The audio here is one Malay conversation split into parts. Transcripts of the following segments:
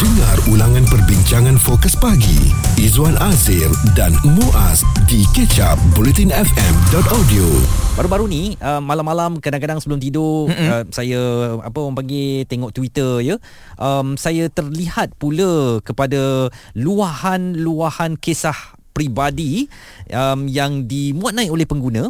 Dengar ulangan perbincangan fokus pagi Izwan Azir dan Muaz di kecap bulletinfm.audio. Baru-baru ni uh, malam-malam kadang-kadang sebelum tidur uh, saya apa orang panggil tengok Twitter ya. Um, saya terlihat pula kepada luahan-luahan kisah peribadi um, yang dimuat naik oleh pengguna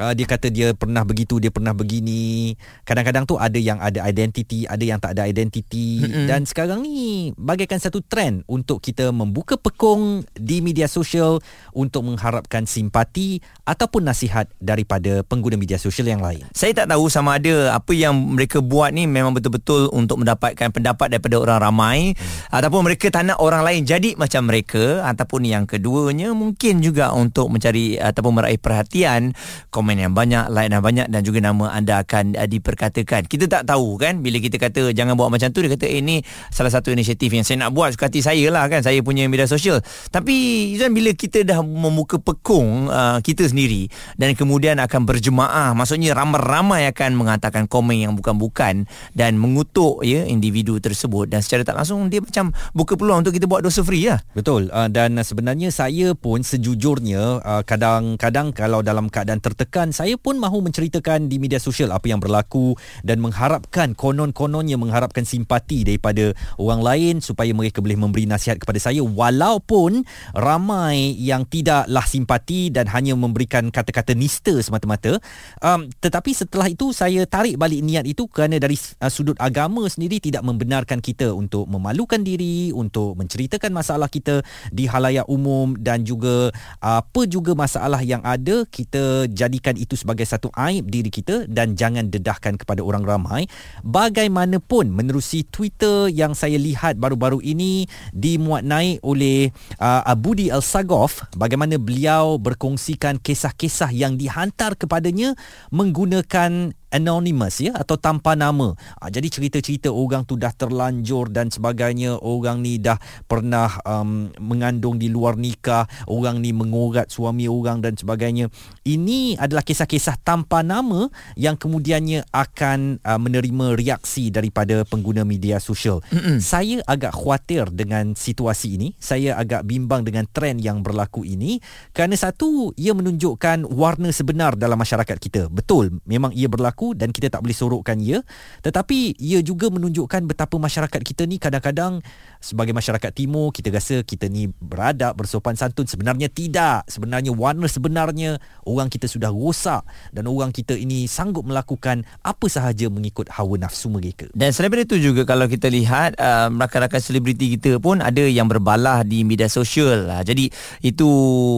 Uh, dia kata dia pernah begitu, dia pernah begini. Kadang-kadang tu ada yang ada identiti, ada yang tak ada identiti. Mm-hmm. Dan sekarang ni bagaikan satu trend untuk kita membuka pekong di media sosial untuk mengharapkan simpati ataupun nasihat daripada pengguna media sosial yang lain. Saya tak tahu sama ada apa yang mereka buat ni memang betul-betul untuk mendapatkan pendapat daripada orang ramai hmm. ataupun mereka tak nak orang lain jadi macam mereka ataupun yang keduanya mungkin juga untuk mencari ataupun meraih perhatian komen komen yang banyak, like yang banyak dan juga nama anda akan uh, diperkatakan. Kita tak tahu kan bila kita kata jangan buat macam tu dia kata eh ni salah satu inisiatif yang saya nak buat suka hati saya lah kan saya punya media sosial. Tapi Izan bila kita dah membuka pekung uh, kita sendiri dan kemudian akan berjemaah maksudnya ramai-ramai akan mengatakan komen yang bukan-bukan dan mengutuk ya individu tersebut dan secara tak langsung dia macam buka peluang untuk kita buat dosa free lah. Betul uh, dan sebenarnya saya pun sejujurnya uh, kadang-kadang kalau dalam keadaan tertekan bahkan saya pun mahu menceritakan di media sosial apa yang berlaku dan mengharapkan konon-kononnya mengharapkan simpati daripada orang lain supaya mereka boleh memberi nasihat kepada saya. Walaupun ramai yang tidaklah simpati dan hanya memberikan kata-kata nista semata-mata. Um, tetapi setelah itu saya tarik balik niat itu kerana dari uh, sudut agama sendiri tidak membenarkan kita untuk memalukan diri untuk menceritakan masalah kita di halayak umum dan juga apa juga masalah yang ada kita jadikan jadikan itu sebagai satu aib diri kita dan jangan dedahkan kepada orang ramai. Bagaimanapun menerusi Twitter yang saya lihat baru-baru ini dimuat naik oleh uh, Budi Al-Sagoff bagaimana beliau berkongsikan kisah-kisah yang dihantar kepadanya menggunakan anonymous ya atau tanpa nama. Ha, jadi cerita-cerita orang tu dah terlanjur dan sebagainya, orang ni dah pernah um, mengandung di luar nikah, orang ni mengorat suami orang dan sebagainya. Ini adalah kisah-kisah tanpa nama yang kemudiannya akan uh, menerima reaksi daripada pengguna media sosial. Mm-mm. Saya agak khawatir dengan situasi ini. Saya agak bimbang dengan trend yang berlaku ini kerana satu ia menunjukkan warna sebenar dalam masyarakat kita. Betul, memang ia berlaku berlaku dan kita tak boleh sorokkan ia. Tetapi ia juga menunjukkan betapa masyarakat kita ni kadang-kadang sebagai masyarakat timur kita rasa kita ni beradab bersopan santun. Sebenarnya tidak. Sebenarnya warna sebenarnya orang kita sudah rosak dan orang kita ini sanggup melakukan apa sahaja mengikut hawa nafsu mereka. Dan selain itu juga kalau kita lihat uh, rakan-rakan selebriti kita pun ada yang berbalah di media sosial. Uh, jadi itu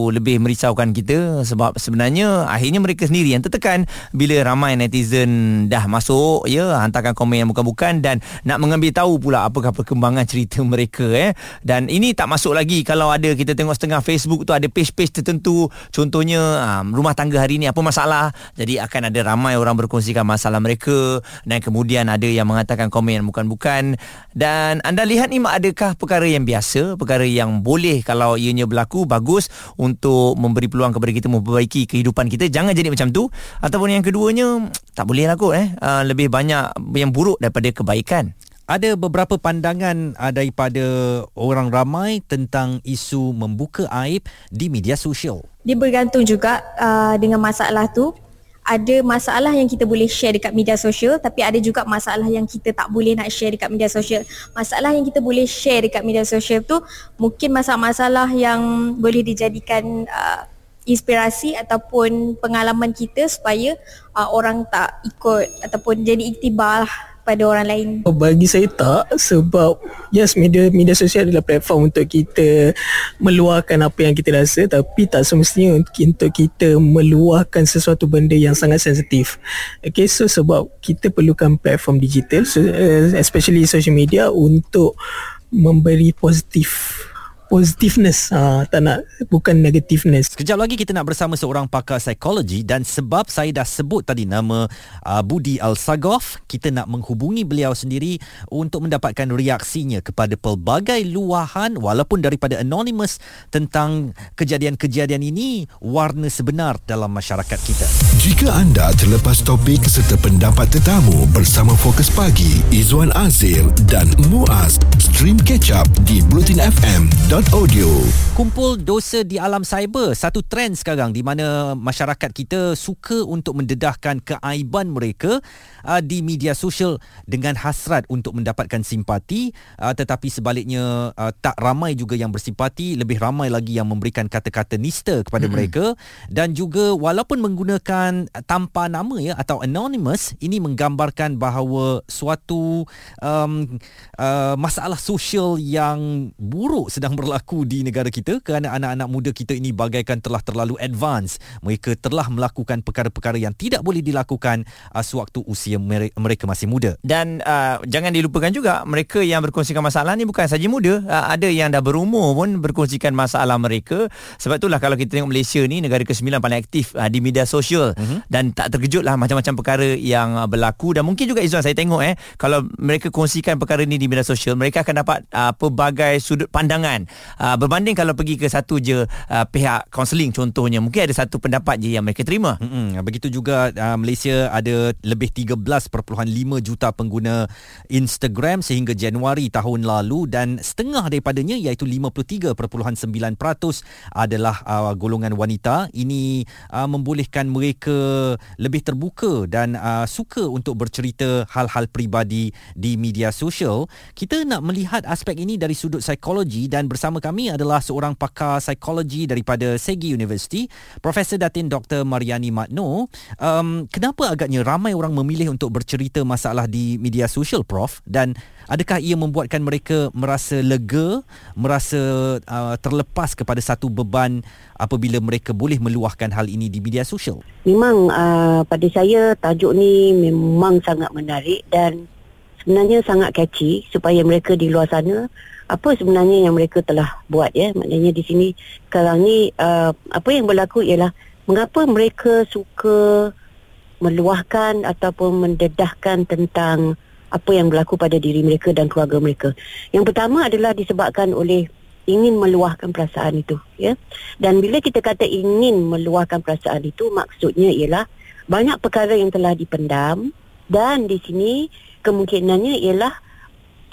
lebih merisaukan kita sebab sebenarnya akhirnya mereka sendiri yang tertekan bila ramai netizen netizen dah masuk ya hantarkan komen yang bukan-bukan dan nak mengambil tahu pula apakah perkembangan cerita mereka eh. Dan ini tak masuk lagi kalau ada kita tengok setengah Facebook tu ada page-page tertentu. Contohnya um, rumah tangga hari ni apa masalah? Jadi akan ada ramai orang berkongsikan masalah mereka dan kemudian ada yang mengatakan komen yang bukan-bukan. Dan anda lihat ni adakah perkara yang biasa perkara yang boleh kalau ianya berlaku bagus untuk memberi peluang kepada kita memperbaiki kehidupan kita? Jangan jadi macam tu. Ataupun yang keduanya tak boleh lah kot eh. Uh, lebih banyak yang buruk daripada kebaikan. Ada beberapa pandangan uh, daripada orang ramai tentang isu membuka aib di media sosial. Dia bergantung juga uh, dengan masalah tu. Ada masalah yang kita boleh share dekat media sosial tapi ada juga masalah yang kita tak boleh nak share dekat media sosial. Masalah yang kita boleh share dekat media sosial tu mungkin masalah-masalah yang boleh dijadikan uh, inspirasi ataupun pengalaman kita supaya uh, orang tak ikut ataupun jadi iktibar lah pada orang lain. Oh, bagi saya tak sebab yes media media sosial adalah platform untuk kita meluahkan apa yang kita rasa tapi tak semestinya untuk kita meluahkan sesuatu benda yang sangat sensitif. Okay so sebab kita perlukan platform digital so, uh, especially social media untuk memberi positif positiveness. Uh, tak nak bukan negativeness. Sekejap lagi kita nak bersama seorang pakar psikologi dan sebab saya dah sebut tadi nama uh, Budi Al-Sagoff kita nak menghubungi beliau sendiri untuk mendapatkan reaksinya kepada pelbagai luahan walaupun daripada anonymous tentang kejadian-kejadian ini warna sebenar dalam masyarakat kita. Jika anda terlepas topik serta pendapat tetamu bersama Fokus Pagi Izwan Azir dan Muaz Stream Catch up di bulletinfm.audio. Kumpul dosa di alam cyber satu trend sekarang di mana masyarakat kita suka untuk mendedahkan keaiban mereka uh, di media sosial dengan hasrat untuk mendapatkan simpati uh, tetapi sebaliknya uh, tak ramai juga yang bersimpati lebih ramai lagi yang memberikan kata-kata nista kepada mm-hmm. mereka dan juga walaupun menggunakan tanpa nama ya atau anonymous ini menggambarkan bahawa suatu um, uh, masalah sosial yang buruk sedang berlaku di negara kita kerana anak-anak muda kita ini bagaikan telah terlalu advance. Mereka telah melakukan perkara-perkara yang tidak boleh dilakukan uh, sewaktu usia mereka masih muda. Dan uh, jangan dilupakan juga mereka yang berkongsikan masalah ni bukan saja muda, uh, ada yang dah berumur pun berkongsikan masalah mereka. Sebab itulah kalau kita tengok Malaysia ni negara ke-9 paling aktif uh, di media sosial uh-huh. dan tak terkejutlah macam-macam perkara yang uh, berlaku dan mungkin juga Izzuan saya tengok eh kalau mereka kongsikan perkara ni di media sosial mereka akan dapat uh, pelbagai sudut pandangan. Uh, berbanding kalau pergi ke satu je uh, pihak kaunseling contohnya mungkin ada satu pendapat je yang mereka terima. Mm-hmm. begitu juga uh, Malaysia ada lebih 13.5 juta pengguna Instagram sehingga Januari tahun lalu dan setengah daripadanya iaitu 53.9% adalah uh, golongan wanita. Ini uh, membolehkan mereka lebih terbuka dan uh, suka untuk bercerita hal-hal peribadi di media sosial. Kita nak melihat aspek ini dari sudut psikologi dan bersama kami adalah seorang pakar psikologi daripada Segi University, Profesor Datin Dr. Mariani Matno. Um, kenapa agaknya ramai orang memilih untuk bercerita masalah di media sosial, Prof? Dan adakah ia membuatkan mereka merasa lega, merasa uh, terlepas kepada satu beban apabila mereka boleh meluahkan hal ini di media sosial? Memang uh, pada saya tajuk ni memang sangat menarik dan sebenarnya sangat catchy supaya mereka di luar sana apa sebenarnya yang mereka telah buat ya maknanya di sini sekarang ni uh, apa yang berlaku ialah mengapa mereka suka meluahkan ataupun mendedahkan tentang apa yang berlaku pada diri mereka dan keluarga mereka. Yang pertama adalah disebabkan oleh ingin meluahkan perasaan itu ya. Dan bila kita kata ingin meluahkan perasaan itu maksudnya ialah banyak perkara yang telah dipendam dan di sini kemungkinannya ialah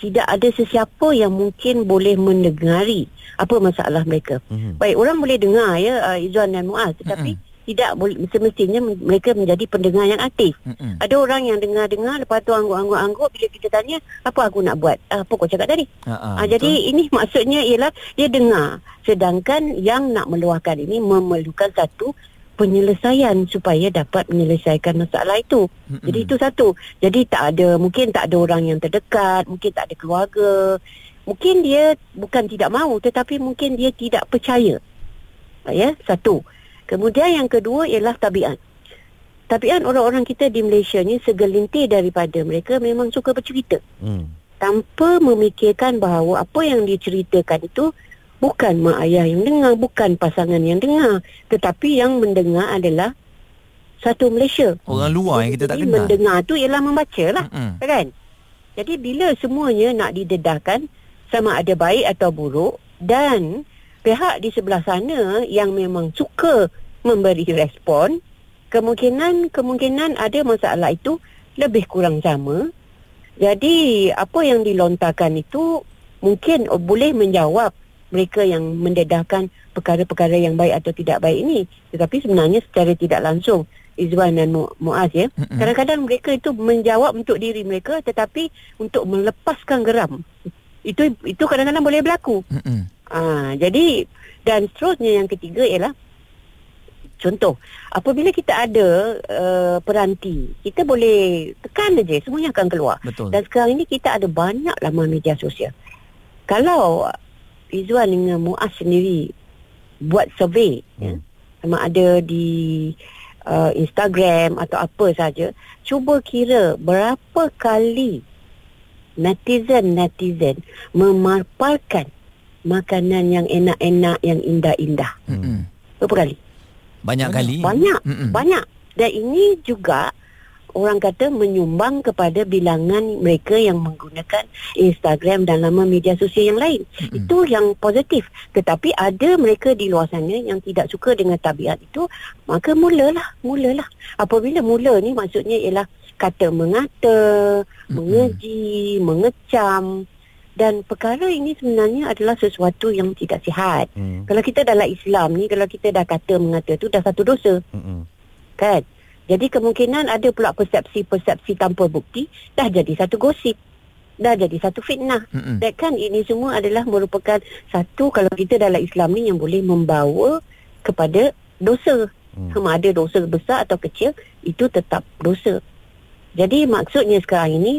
tidak ada sesiapa yang mungkin boleh mendengari apa masalah mereka. Mm-hmm. Baik, orang boleh dengar ya uh, Izzuan dan Muaz tetapi mm-hmm. tidak boleh semestinya mereka menjadi pendengar yang aktif. Mm-hmm. Ada orang yang dengar-dengar lepas tu angguk-angguk-angguk bila kita tanya apa aku nak buat? Uh, apa kau cakap tadi? Uh-uh, uh, jadi ini maksudnya ialah dia dengar sedangkan yang nak meluahkan ini memerlukan satu penyelesaian supaya dapat menyelesaikan masalah itu. Mm-hmm. Jadi itu satu. Jadi tak ada mungkin tak ada orang yang terdekat, mungkin tak ada keluarga. Mungkin dia bukan tidak mahu tetapi mungkin dia tidak percaya. Ya, satu. Kemudian yang kedua ialah tabiat. Tabiat orang-orang kita di Malaysia ni segelintir daripada mereka memang suka bercerita. Mm. Tanpa memikirkan bahawa apa yang diceritakan itu bukan mak ayah yang dengar, bukan pasangan yang dengar, tetapi yang mendengar adalah satu Malaysia. Orang luar yang kita tak kenal. mendengar tu ialah membaca lah, mm-hmm. kan? Jadi bila semuanya nak didedahkan sama ada baik atau buruk dan pihak di sebelah sana yang memang suka memberi respon, kemungkinan kemungkinan ada masalah itu lebih kurang sama. Jadi apa yang dilontarkan itu mungkin boleh menjawab mereka yang mendedahkan perkara-perkara yang baik atau tidak baik ini tetapi sebenarnya secara tidak langsung Izwan dan Mu- Muaz ya mm-hmm. kadang-kadang mereka itu menjawab untuk diri mereka tetapi untuk melepaskan geram itu itu kadang-kadang boleh berlaku mm-hmm. ha, jadi dan seterusnya yang ketiga ialah Contoh, apabila kita ada uh, peranti, kita boleh tekan saja, semuanya akan keluar. Betul. Dan sekarang ini kita ada banyak laman media sosial. Kalau Izzuan dengan Muaz sendiri buat survey hmm. ya, sama ada di uh, Instagram atau apa saja. Cuba kira berapa kali netizen-netizen memaparkan makanan yang enak-enak yang indah-indah. Hmm. berapa kali? Banyak kali. Banyak. Hmm. banyak. Dan ini juga orang kata menyumbang kepada bilangan mereka yang menggunakan Instagram dan laman media sosial yang lain. Mm-hmm. Itu yang positif. Tetapi ada mereka di luar sana yang tidak suka dengan tabiat itu, maka mulalah, mulalah. Apabila mula ni maksudnya ialah kata mengata, mm-hmm. mengeji, mengecam dan perkara ini sebenarnya adalah sesuatu yang tidak sihat. Hmm. Kalau kita dalam Islam ni kalau kita dah kata mengata tu dah satu dosa Mm-mm. kan. Jadi kemungkinan ada pula persepsi-persepsi tanpa bukti dah jadi satu gosip. Dah jadi satu fitnah. Mm-mm. Dan kan ini semua adalah merupakan satu kalau kita dalam Islam ni yang boleh membawa kepada dosa. Hmm. Sama ada dosa besar atau kecil itu tetap dosa. Jadi maksudnya sekarang ini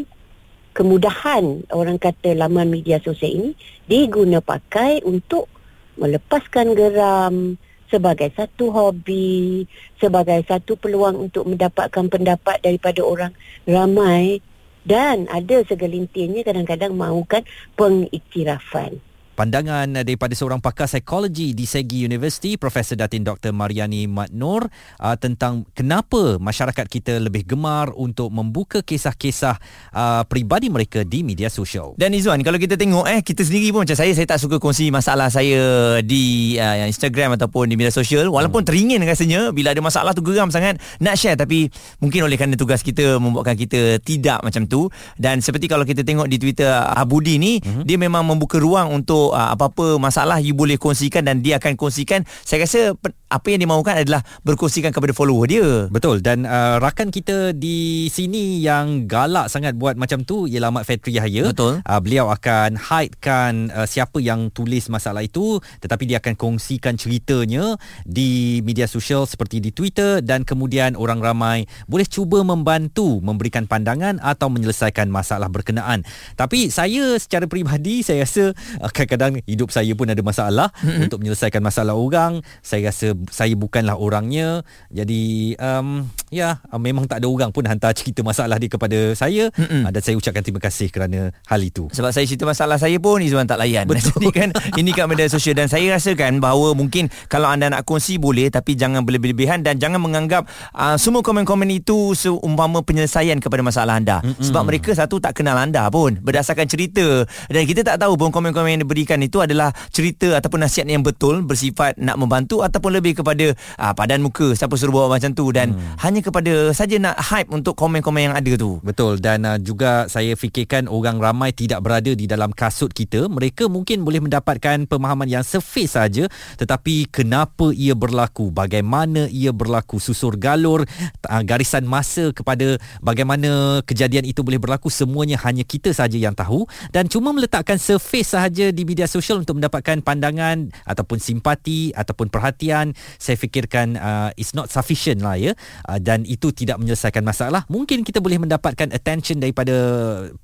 kemudahan orang kata laman media sosial ini diguna pakai untuk melepaskan geram sebagai satu hobi, sebagai satu peluang untuk mendapatkan pendapat daripada orang ramai dan ada segelintirnya kadang-kadang mahukan pengiktirafan. Pandangan uh, daripada seorang pakar psikologi di Segi University, Profesor Datin Dr. Mariani Mat Nur uh, tentang kenapa masyarakat kita lebih gemar untuk membuka kisah-kisah uh, peribadi mereka di media sosial. Dan Izzuan kalau kita tengok eh kita sendiri pun macam saya saya tak suka kongsi masalah saya di uh, Instagram ataupun di media sosial walaupun teringin rasanya bila ada masalah tu geram sangat nak share tapi mungkin oleh kerana tugas kita membuatkan kita tidak macam tu dan seperti kalau kita tengok di Twitter Abudi ni mm-hmm. dia memang membuka ruang untuk uh, apa-apa masalah you boleh kongsikan dan dia akan kongsikan saya rasa apa yang dia mahukan adalah berkongsikan kepada follower dia Betul dan uh, rakan kita di sini yang galak sangat buat macam tu ialah Mat Fatri Yahya. Betul. Uh, beliau akan hidekan uh, siapa yang tulis masalah itu tetapi dia akan kongsikan ceritanya di media sosial seperti di Twitter dan kemudian orang ramai boleh cuba membantu memberikan pandangan atau menyelesaikan masalah berkenaan. Tapi saya secara peribadi saya rasa uh, kadang-kadang hidup saya pun ada masalah mm-hmm. untuk menyelesaikan masalah orang. Saya rasa saya bukanlah orangnya. Jadi um, ya uh, memang tak ada orang pun hantar cerita masalah dia kepada saya Mm-mm. uh, dan saya ucapkan terima kasih kerana hal itu. Sebab saya cerita masalah saya pun Izzuan tak layan Betul. Jadi kan Ini kat media sosial Dan saya rasakan bahawa Mungkin Kalau anda nak kongsi boleh Tapi jangan berlebih-lebihan Dan jangan menganggap uh, Semua komen-komen itu Seumpama penyelesaian Kepada masalah anda Mm-mm. Sebab mereka satu Tak kenal anda pun Berdasarkan cerita Dan kita tak tahu pun Komen-komen yang diberikan itu Adalah cerita Ataupun nasihat yang betul Bersifat nak membantu Ataupun lebih kepada uh, Padan muka Siapa suruh buat macam tu Dan mm. hanya kepada Saja nak hype Untuk komen-komen yang ada tu. Betul. Dan uh, juga saya fikirkan orang ramai tidak berada di dalam kasut kita. Mereka mungkin boleh mendapatkan pemahaman yang surface saja. Tetapi kenapa ia berlaku, bagaimana ia berlaku, susur galur, uh, garisan masa kepada bagaimana kejadian itu boleh berlaku? Semuanya hanya kita saja yang tahu. Dan cuma meletakkan surface sahaja di media sosial untuk mendapatkan pandangan ataupun simpati ataupun perhatian saya fikirkan uh, it's not sufficient lah ya uh, dan itu tidak menyelesaikan masalah mungkin kita boleh mendapatkan attention daripada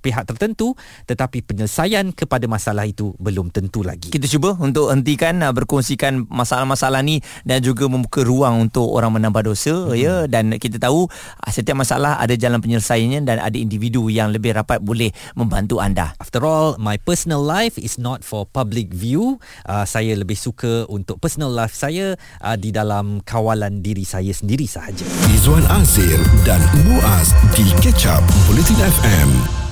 pihak tertentu tetapi penyelesaian kepada masalah itu belum tentu lagi kita cuba untuk hentikan uh, berkongsikan masalah-masalah ni dan juga membuka ruang untuk orang menambah dosa hmm. ya dan kita tahu uh, setiap masalah ada jalan penyelesaiannya dan ada individu yang lebih rapat boleh membantu anda. After all, my personal life is not for public view. Uh, saya lebih suka untuk personal life saya uh, di dalam kawalan diri saya sendiri sahaja. Izwan Azir dan Muaz di Catch Up Bulletin FM.